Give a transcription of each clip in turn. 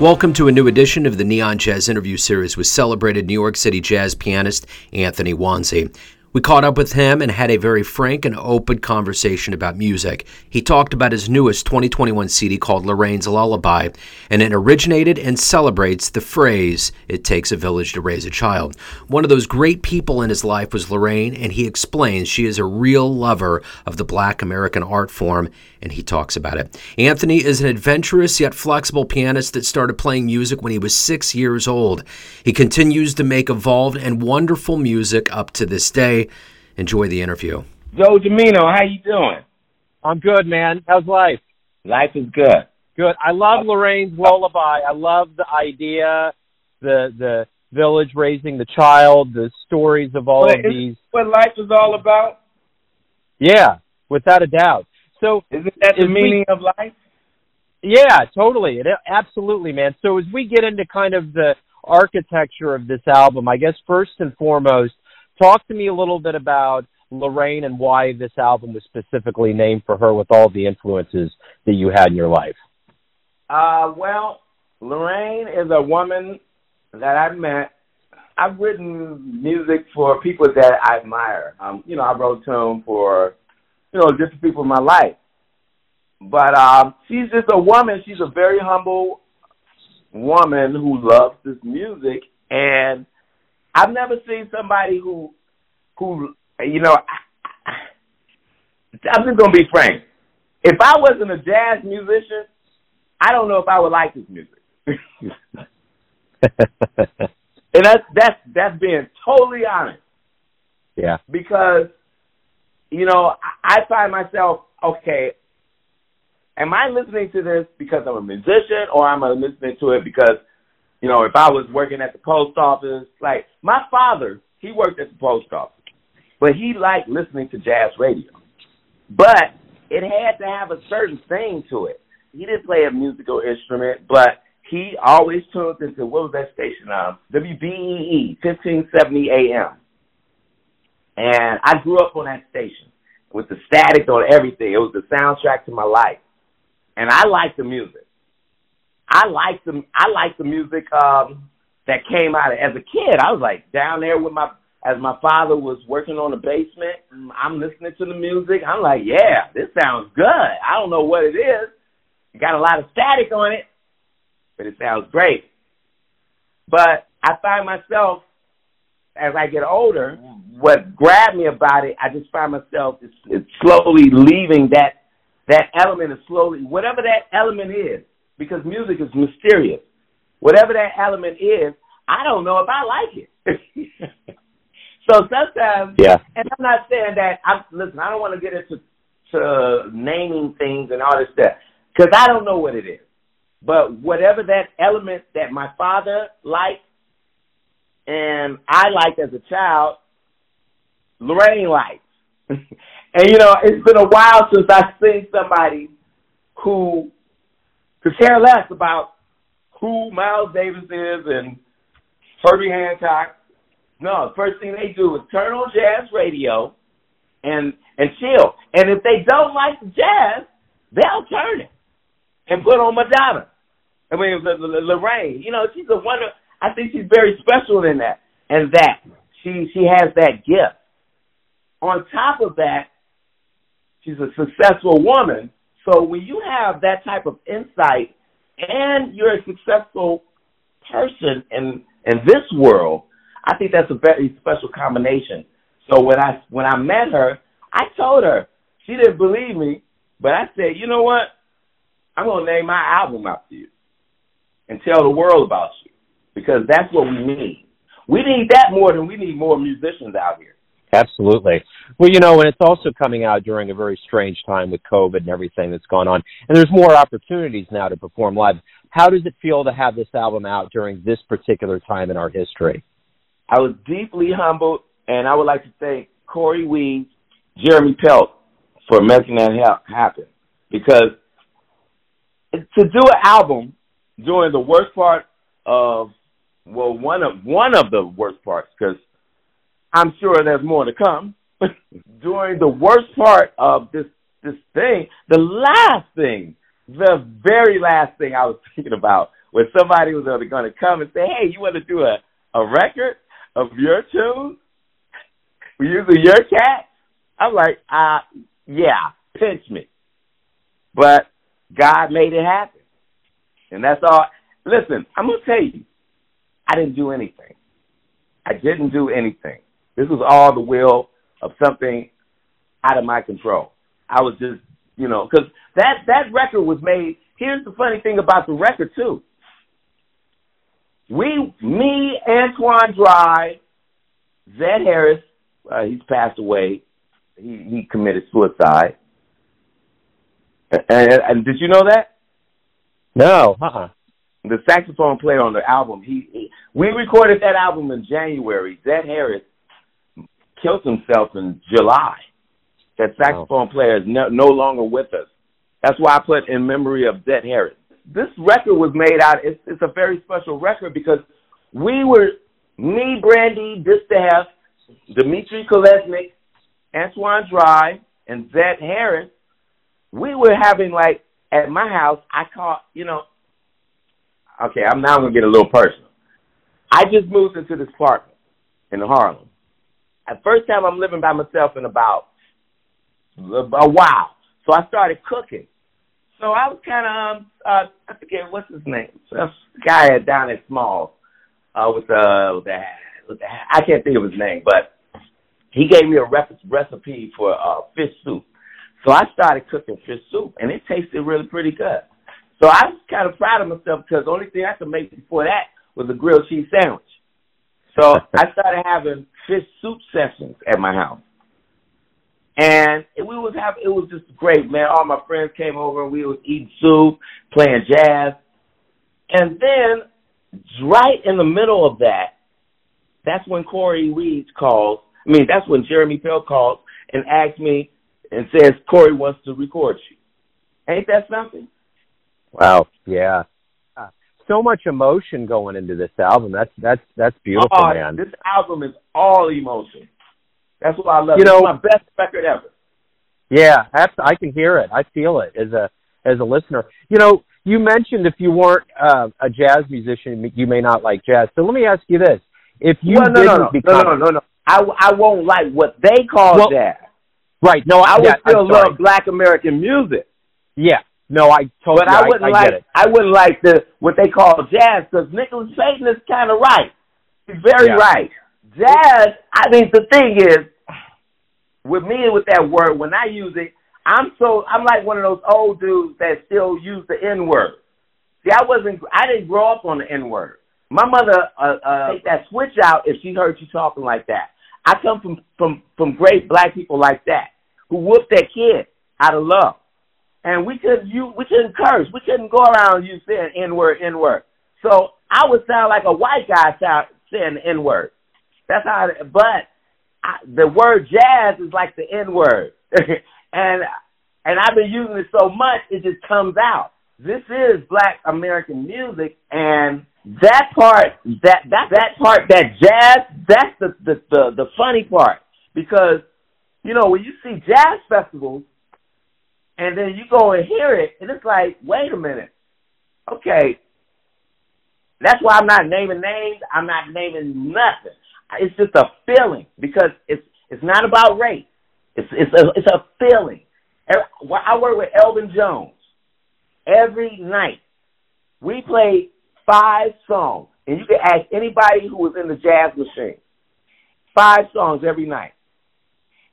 Welcome to a new edition of the Neon Jazz interview series with celebrated New York City jazz pianist Anthony Wonsey. We caught up with him and had a very frank and open conversation about music. He talked about his newest 2021 CD called Lorraine's Lullaby, and it originated and celebrates the phrase, It takes a village to raise a child. One of those great people in his life was Lorraine, and he explains she is a real lover of the black American art form, and he talks about it. Anthony is an adventurous yet flexible pianist that started playing music when he was six years old. He continues to make evolved and wonderful music up to this day. Enjoy the interview. Joe Dimino, how you doing? I'm good, man. How's life? Life is good. Good. I love Lorraine's lullaby. I love the idea, the the village raising the child, the stories of all But of these. What life is all about? Yeah, without a doubt. So Isn't that the Is we- meaning of life? yeah, totally. It, absolutely, man. So as we get into kind of the architecture of this album, I guess first and foremost, talk to me a little bit about Lorraine and why this album was specifically named for her with all the influences that you had in your life. Uh, well, Lorraine is a woman that I met. I've written music for people that I admire. Um, you know, I wrote tune for, you know, different people in my life. But um, she's just a woman. She's a very humble woman who loves this music, and I've never seen somebody who, who, you know, I, I'm just gonna be frank. If I wasn't a jazz musician, I don't know if I would like this music. and that's that's that's being totally honest yeah. because you know I, find myself okay. Am I listening to this because I'm a musician, or am I listening to it because you know if I was working at the post office? Like my father, he worked at the post office, but he liked listening to jazz radio. But it had to have a certain thing to it. He didn't play a musical instrument, but he always tuned into what was that station? Um, WBEE, 1570 AM. And I grew up on that station with the static on everything. It was the soundtrack to my life, and I like the music. I like the I like the music um, that came out of, as a kid. I was like down there with my as my father was working on the basement. I'm listening to the music. I'm like, yeah, this sounds good. I don't know what it is. It got a lot of static on it, but it sounds great. But I find myself as I get older, what grabbed me about it, I just find myself it's, it's slowly leaving that that element is slowly whatever that element is, because music is mysterious. Whatever that element is, I don't know if I like it. so sometimes, Yeah. and I'm not saying that. I'm listen. I don't want to get into to naming things and all this stuff because I don't know what it is. But whatever that element that my father liked and I liked as a child, Lorraine likes. and you know, it's been a while since I've seen somebody who could care less about who Miles Davis is and Herbie Hancock. No, the first thing they do is turn on jazz radio and and chill. And if they don't like the jazz, they'll turn it and put on Madonna. I mean, Lorraine. You know, she's a wonder. I think she's very special in that, and that she she has that gift. On top of that, she's a successful woman. So when you have that type of insight, and you're a successful person in in this world, I think that's a very special combination. So when I when I met her, I told her she didn't believe me, but I said, you know what? I'm gonna name my album after you and tell the world about you because that's what we need. We need that more than we need more musicians out here. Absolutely. Well, you know, and it's also coming out during a very strange time with COVID and everything that's gone on. And there's more opportunities now to perform live. How does it feel to have this album out during this particular time in our history? I was deeply humbled, and I would like to thank Cory Weed, Jeremy Pelt for making that ha- happen. Because to do an album during the worst part of well, one of one of the worst parts, because I'm sure there's more to come. During the worst part of this this thing, the last thing, the very last thing I was thinking about was somebody was going to come and say, "Hey, you want to do a a record of your tunes using your cat?" I'm like, "Uh, yeah, pinch me." But God made it happen, and that's all. Listen, I'm gonna tell you, I didn't do anything. I didn't do anything. This was all the will of something out of my control. I was just, you know, because that that record was made. Here's the funny thing about the record too. We, me, Antoine Drye, Zed Harris, uh, he's passed away. He he committed suicide. And, and, and did you know that? No, uh-uh the saxophone player on the album, he, he we recorded that album in January. Zed Harris killed himself in July. That saxophone wow. player is no, no longer with us. That's why I put in memory of Zed Harris. This record was made out. It's, it's a very special record because we were me, Brandy, Distaff, Dmitry Kolesnik, Antoine Drye, and Zed Harris. We were having like at my house. I call you know okay, I'm now gonna get a little personal. I just moved into this apartment in Harlem. At first time I'm living by myself in about a while. So I started cooking. So I was kind of, um, uh, I forget what's his name. So this guy down at Small, uh, with the, with the, with the, I can't think of his name, but he gave me a recipe for uh, fish soup. So I started cooking fish soup, and it tasted really pretty good. So I was kind of proud of myself because the only thing I could make before that was a grilled cheese sandwich. So I started having fish soup sessions at my house. And we was have it was just great, man. All my friends came over and we was eating soup, playing jazz. And then right in the middle of that, that's when Cory Weeds calls. I mean, that's when Jeremy Pelt calls and asks me and says Corey wants to record you. Ain't that something? Wow. Yeah. So much emotion going into this album. That's that's that's beautiful, oh, man. This album is all emotion. That's what I love. You know, it's my best record ever. Yeah, I can hear it. I feel it as a as a listener. You know, you mentioned if you weren't uh, a jazz musician, you may not like jazz. So let me ask you this: If you well, no, didn't no, no, become, no, no, no, no, I I won't like what they call well, jazz. Right. No, I would yeah, still love Black American music. Yeah. No, I totally. But I wouldn't I, I like. I wouldn't like the what they call jazz because Nicholas Payton is kind of right. He's very yeah. right. Jazz. I mean, the thing is, with me with that word, when I use it, I'm so I'm like one of those old dudes that still use the N word. See, I wasn't. I didn't grow up on the N word. My mother uh, uh, take that switch out if she heard you talking like that. I come from from from great black people like that who whooped their kid out of love and we couldn't you we couldn't curse. We couldn't go around you saying N word, N word. So I would sound like a white guy saying N word. That's how. I, but I, the word jazz is like the N word, and and I've been using it so much it just comes out. This is Black American music, and that part, that that that part, that jazz, that's the the the, the funny part because you know when you see jazz festivals and then you go and hear it, and it's like, wait a minute, okay. That's why I'm not naming names. I'm not naming nothing. It's just a feeling because it's it's not about race. It's it's a it's a feeling. Er, I work with Elvin Jones every night. We play five songs, and you can ask anybody who was in the jazz machine. Five songs every night,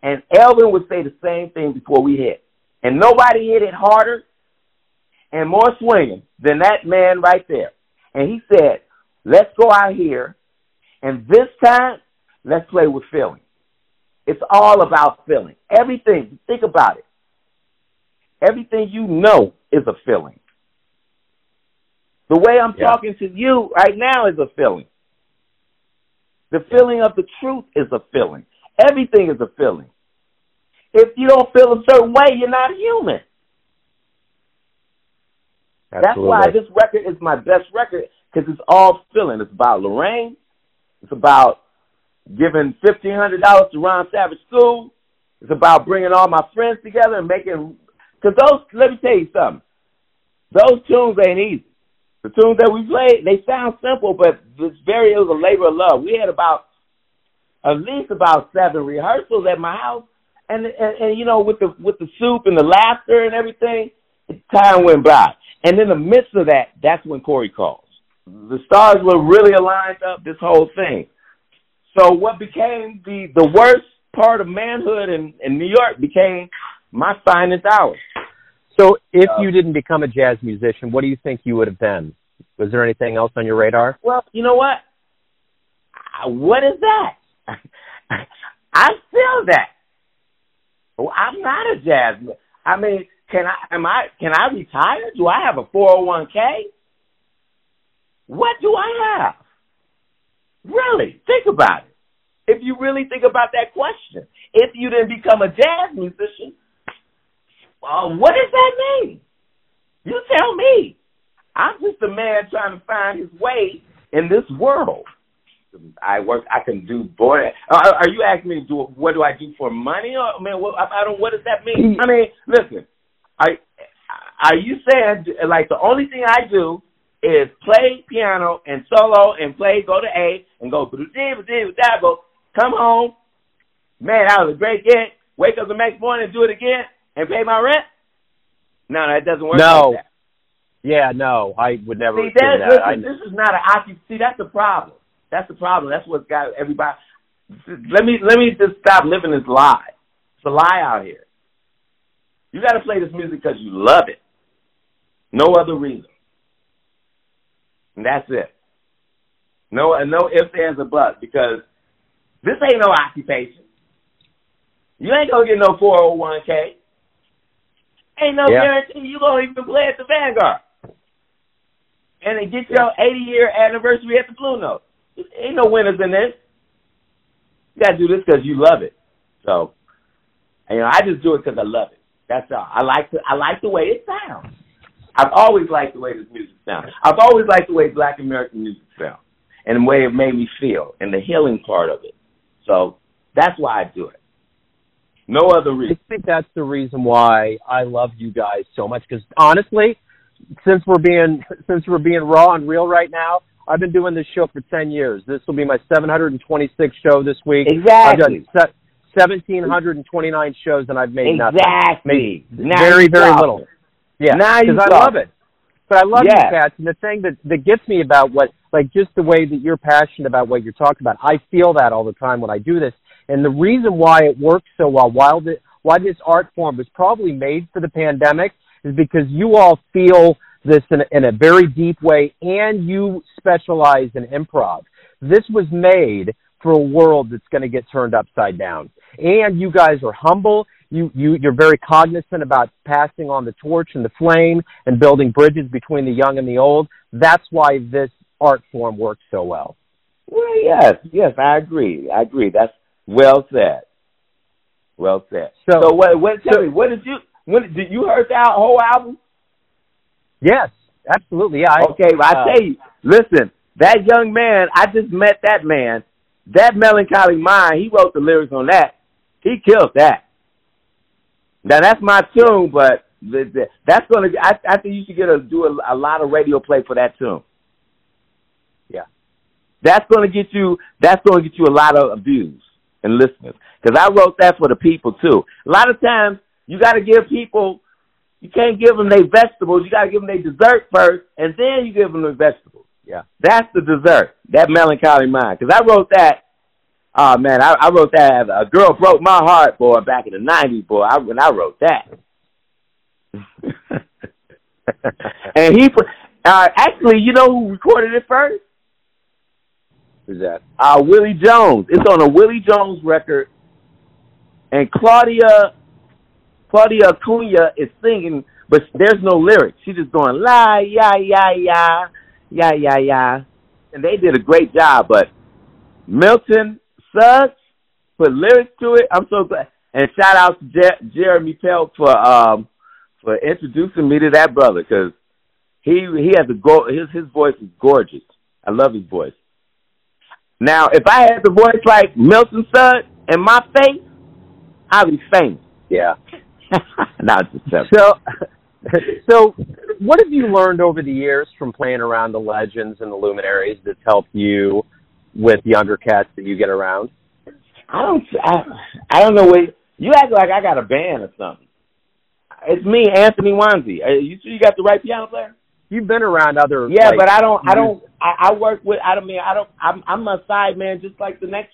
and Elvin would say the same thing before we hit. And nobody hit it harder and more swinging than that man right there. And he said, let's go out here and this time, let's play with feeling. It's all about feeling. Everything, think about it. Everything you know is a feeling. The way I'm yeah. talking to you right now is a feeling. The feeling of the truth is a feeling. Everything is a feeling. If you don't feel a certain way, you're not human. Absolutely. That's why this record is my best record because it's all feeling. It's about Lorraine. It's about giving fifteen hundred dollars to Ron Savage School. It's about bringing all my friends together and making. Because those, let me tell you something. Those tunes ain't easy. The tunes that we played, they sound simple, but it's very. It was a labor of love. We had about at least about seven rehearsals at my house, and and, and you know with the with the soup and the laughter and everything, time went by. And in the midst of that, that's when Cory calls. The stars were really aligned up. This whole thing. So what became the the worst part of manhood in in New York became my finest hour. So if uh, you didn't become a jazz musician, what do you think you would have been? Was there anything else on your radar? Well, you know what? What is that? I feel that. I'm not a jazz. I mean, can I am I can I retire? Do I have a 401k? What do I have? Really, think about it. If you really think about that question, if you didn't become a jazz musician, uh, what does that mean? You tell me. I'm just a man trying to find his way in this world. I work. I can do boy. Uh, are you asking me? to Do what do I do for money? Or I mean, what, I don't. What does that mean? I mean, listen. Are are you saying like the only thing I do is play piano and solo and play, go to A and go go come home, man, that was a great gig. Wake up the next morning and do it again and pay my rent? No, that doesn't work. No. Like yeah, no, I would never see, that. Listen, I, this is not an occupancy. See, that's the problem. That's the problem. That's what's got everybody. Let me let me just stop living this lie. It's a lie out here. You got to play this music because you love it. No other reason. And that's it. No, no ifs, ands, or buts, because this ain't no occupation. You ain't gonna get no 401k. Ain't no yeah. guarantee you gonna even play at the Vanguard. And then get your 80 year anniversary at the Blue Note. Ain't no winners in this. You gotta do this because you love it. So, you know, I just do it because I love it. That's all. I like to, I like the way it sounds. I've always liked the way this music sounds. I've always liked the way Black American music sounds and the way it made me feel and the healing part of it. So that's why I do it. No other reason. I think that's the reason why I love you guys so much. Because honestly, since we're being since we're being raw and real right now, I've been doing this show for ten years. This will be my 726 show this week. Exactly. I've done 1,729 shows and I've made exactly. nothing. Exactly. Very, very little. Yeah, because I love it. But I love you, Pat. And the thing that that gets me about what, like, just the way that you're passionate about what you're talking about, I feel that all the time when I do this. And the reason why it works so well, why, the, why this art form was probably made for the pandemic, is because you all feel this in, in a very deep way, and you specialize in improv. This was made for a world that's going to get turned upside down. And you guys are humble you, you you're very cognizant about passing on the torch and the flame and building bridges between the young and the old. That's why this art form works so well. Well, yes, yes, I agree. I agree. That's well said. Well said. So, so what? What? Tell so, me, what did you? When did you heard that whole album? Yes, absolutely. Yeah. I, okay, well, I uh, tell you, listen, that young man, I just met that man. That melancholy mind, he wrote the lyrics on that. He killed that. Now that's my tune, but the, the, that's gonna. I, I think you should get a do a, a lot of radio play for that tune. Yeah, that's gonna get you. That's gonna get you a lot of views and listeners. Because I wrote that for the people too. A lot of times you got to give people. You can't give them their vegetables. You got to give them their dessert first, and then you give them the vegetables. Yeah, that's the dessert. That melancholy mind. Because I wrote that Oh man, I, I wrote that. A girl broke my heart, boy, back in the '90s, boy. I, when I wrote that, and he uh, actually, you know who recorded it first? Who's that? Uh, Willie Jones. It's on a Willie Jones record, and Claudia Claudia Acuña is singing, but there's no lyrics. She's just going la ya ya ya ya ya ya, and they did a great job. But Milton Suggs put lyrics to it. I'm so glad. And shout out to Jer- Jeremy Pelt for um for introducing me to that brother because he he has a go his his voice is gorgeous. I love his voice. Now, if I had the voice like Milton Stud in my face, I'd be famous. Yeah. Not just so. So, what have you learned over the years from playing around the legends and the luminaries that's helped you with the undercats that you get around? I don't. I, I don't know what you act like. I got a band or something. It's me, Anthony Wonsey. Uh, you sure you got the right piano player? You've been around other. Yeah, like, but I don't. I don't. I, I work with. I don't mean. I don't. I'm. I'm a side man, just like the next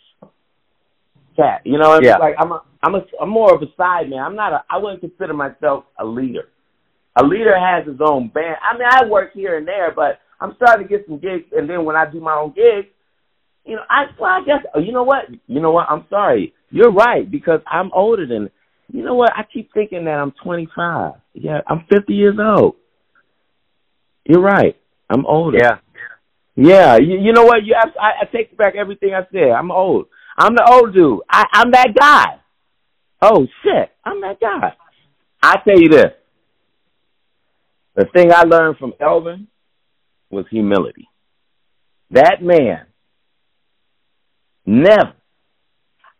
cat. You know. Yeah. Like I'm. A, I'm a. I'm more of a side man. I'm not a. I wouldn't consider myself a leader. A leader has his own band. I mean, I work here and there, but I'm starting to get some gigs, and then when I do my own gigs, you know, I well, I guess oh, you know what, you know what, I'm sorry, you're right because I'm older than. You know what? I keep thinking that I'm 25. Yeah, I'm 50 years old. You're right. I'm older. Yeah. Yeah. You, you know what? You I, I take back everything I said. I'm old. I'm the old dude. I, I'm that guy. Oh shit! I'm that guy. I tell you this. The thing I learned from Elvin was humility. That man never,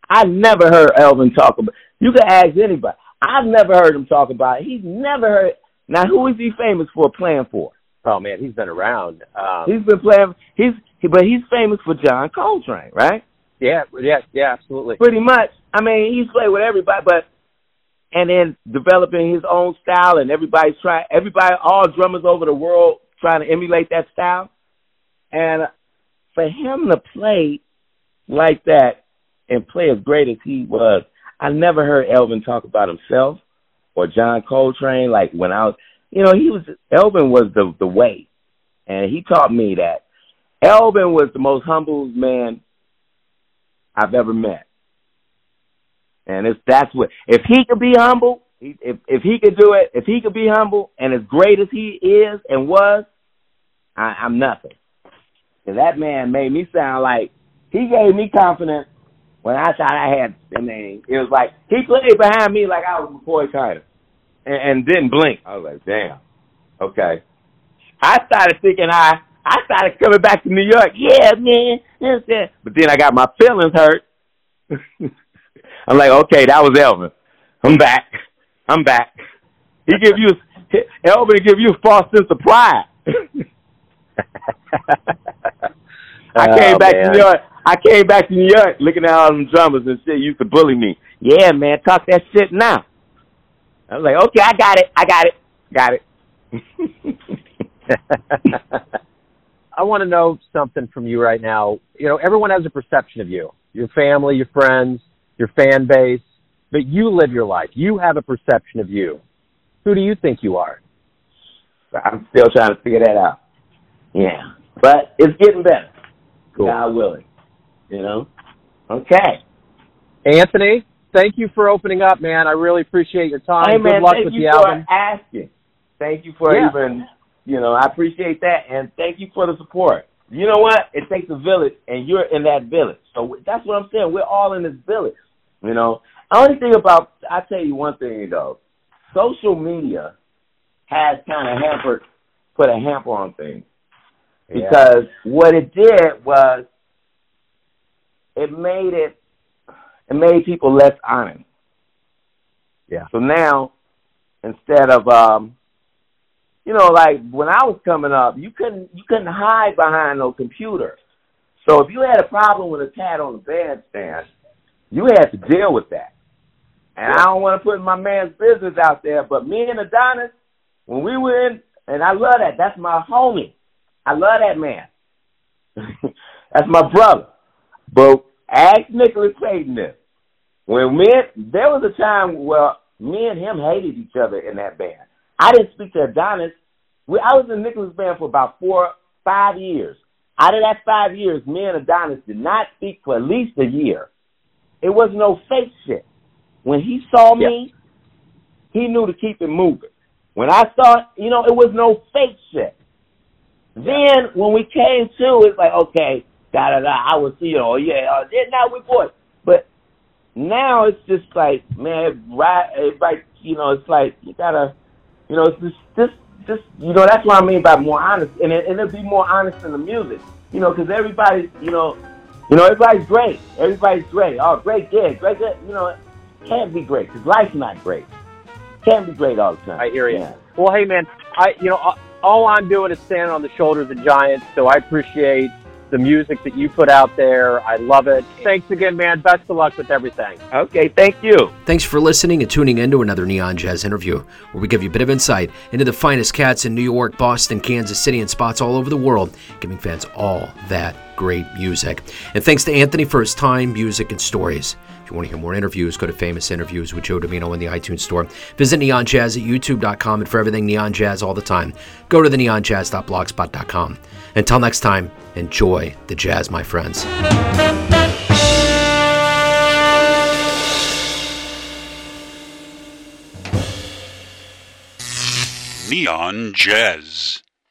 I never heard Elvin talk about, you can ask anybody. I've never heard him talk about it. He's never heard, now who is he famous for playing for? Oh man, he's been around. Um, he's been playing, he's, but he's famous for John Coltrane, right? Yeah, yeah, yeah, absolutely. Pretty much. I mean, he's played with everybody, but and then developing his own style and everybody's trying everybody all drummers over the world trying to emulate that style. And for him to play like that and play as great as he was i never heard elvin talk about himself or john coltrane. Like when i was you know he was elvin was the the way. And he taught me that. Elvin was the most humble man i've ever met and it's that's what if he could be humble, if if he could do it, if he could be humble and as great as he is and was, I, I'm nothing. And that man made me sound like he gave me confidence when I thought I had. I mean, it was like he played behind me like I was McCoy Tyner, and, and didn't blink. I was like, damn, okay. I started thinking I I started coming back to New York. Yeah, man, but then I got my feelings hurt. I'm like, okay, that was Elvin. I'm back. I'm back. He give you Elvin give you a false sense of pride. I oh, came oh, back man. to New York. I came back to New York looking at all them drummers and shit used to bully me. Yeah, man, talk that shit now. I was like, okay, I got it. I got it. Got it. I want to know something from you right now. You know, everyone has a perception of you. Your family, your friends, your fan base, but you live your life. You have a perception of you. Who do you think you are? I'm still trying to figure that out. Yeah. But it's getting better. Cool. God willing. You know? Okay. Anthony, thank you for opening up, man. I really appreciate your time. Hey, man, Good luck thank with you the for album. asking. Thank you for Yeah. even, you know, I appreciate that, and thank you for the support. You know what? It takes a village, and you're in that village. So that's what I'm saying. We're all in this village. You know, only thing about I tell you one thing though, social media has kind of hampered, put a hamper on things Yeah. because what it did was it made it it made people less honest. Yeah. So now instead of um you know like when I was coming up, you couldn't you couldn't hide behind no computer. So if you had a problem with a cat on the bandstand, you had to deal with that. And I don't want to put my man's business out there, but me and Adonis, when we were in, and I love that. That's my homie. I love that man. That's my brother. But ask Nicholas Payton this. When me, there was a time where me and him hated each other in that band. I didn't speak to Adonis. We, I was in Nicholas band for about four, five years. Out of that five years, me and Adonis did not speak for at least a year. It was no fake shit. When he saw me, he knew to keep it moving. When I saw, you know, it was no fake shit. Then when we came to, it's like, okay, da da da. I was, you know, yeah, uh, then now we boys. But now it's just like, man, right, right, you know, it's like you gotta, you know, it's just, just, just, you know, that's what I mean by more honest, and it, and it'll be more honest in the music, you know, because everybody, you know, You know, everybody's great. Everybody's great. Oh, great gig, great gig. You know, can't be great because life's not great. Can't be great all the time. I hear you. Yeah. Well, hey man, I you know all I'm doing is standing on the shoulders of giants, so I appreciate the music that you put out there. I love it. Thanks again, man. Best of luck with everything. Okay, thank you. Thanks for listening and tuning in to another Neon Jazz interview, where we give you a bit of insight into the finest cats in New York, Boston, Kansas City, and spots all over the world, giving fans all that great music. And thanks to Anthony for his time, music, and stories. You want to hear more interviews, go to Famous Interviews with Joe Dimino in the iTunes Store. Visit Neon Jazz at youtube.com and for everything Neon Jazz all the time, go to the neonjazz.blogspot.com. Until next time, enjoy the jazz, my friends. Neon Jazz.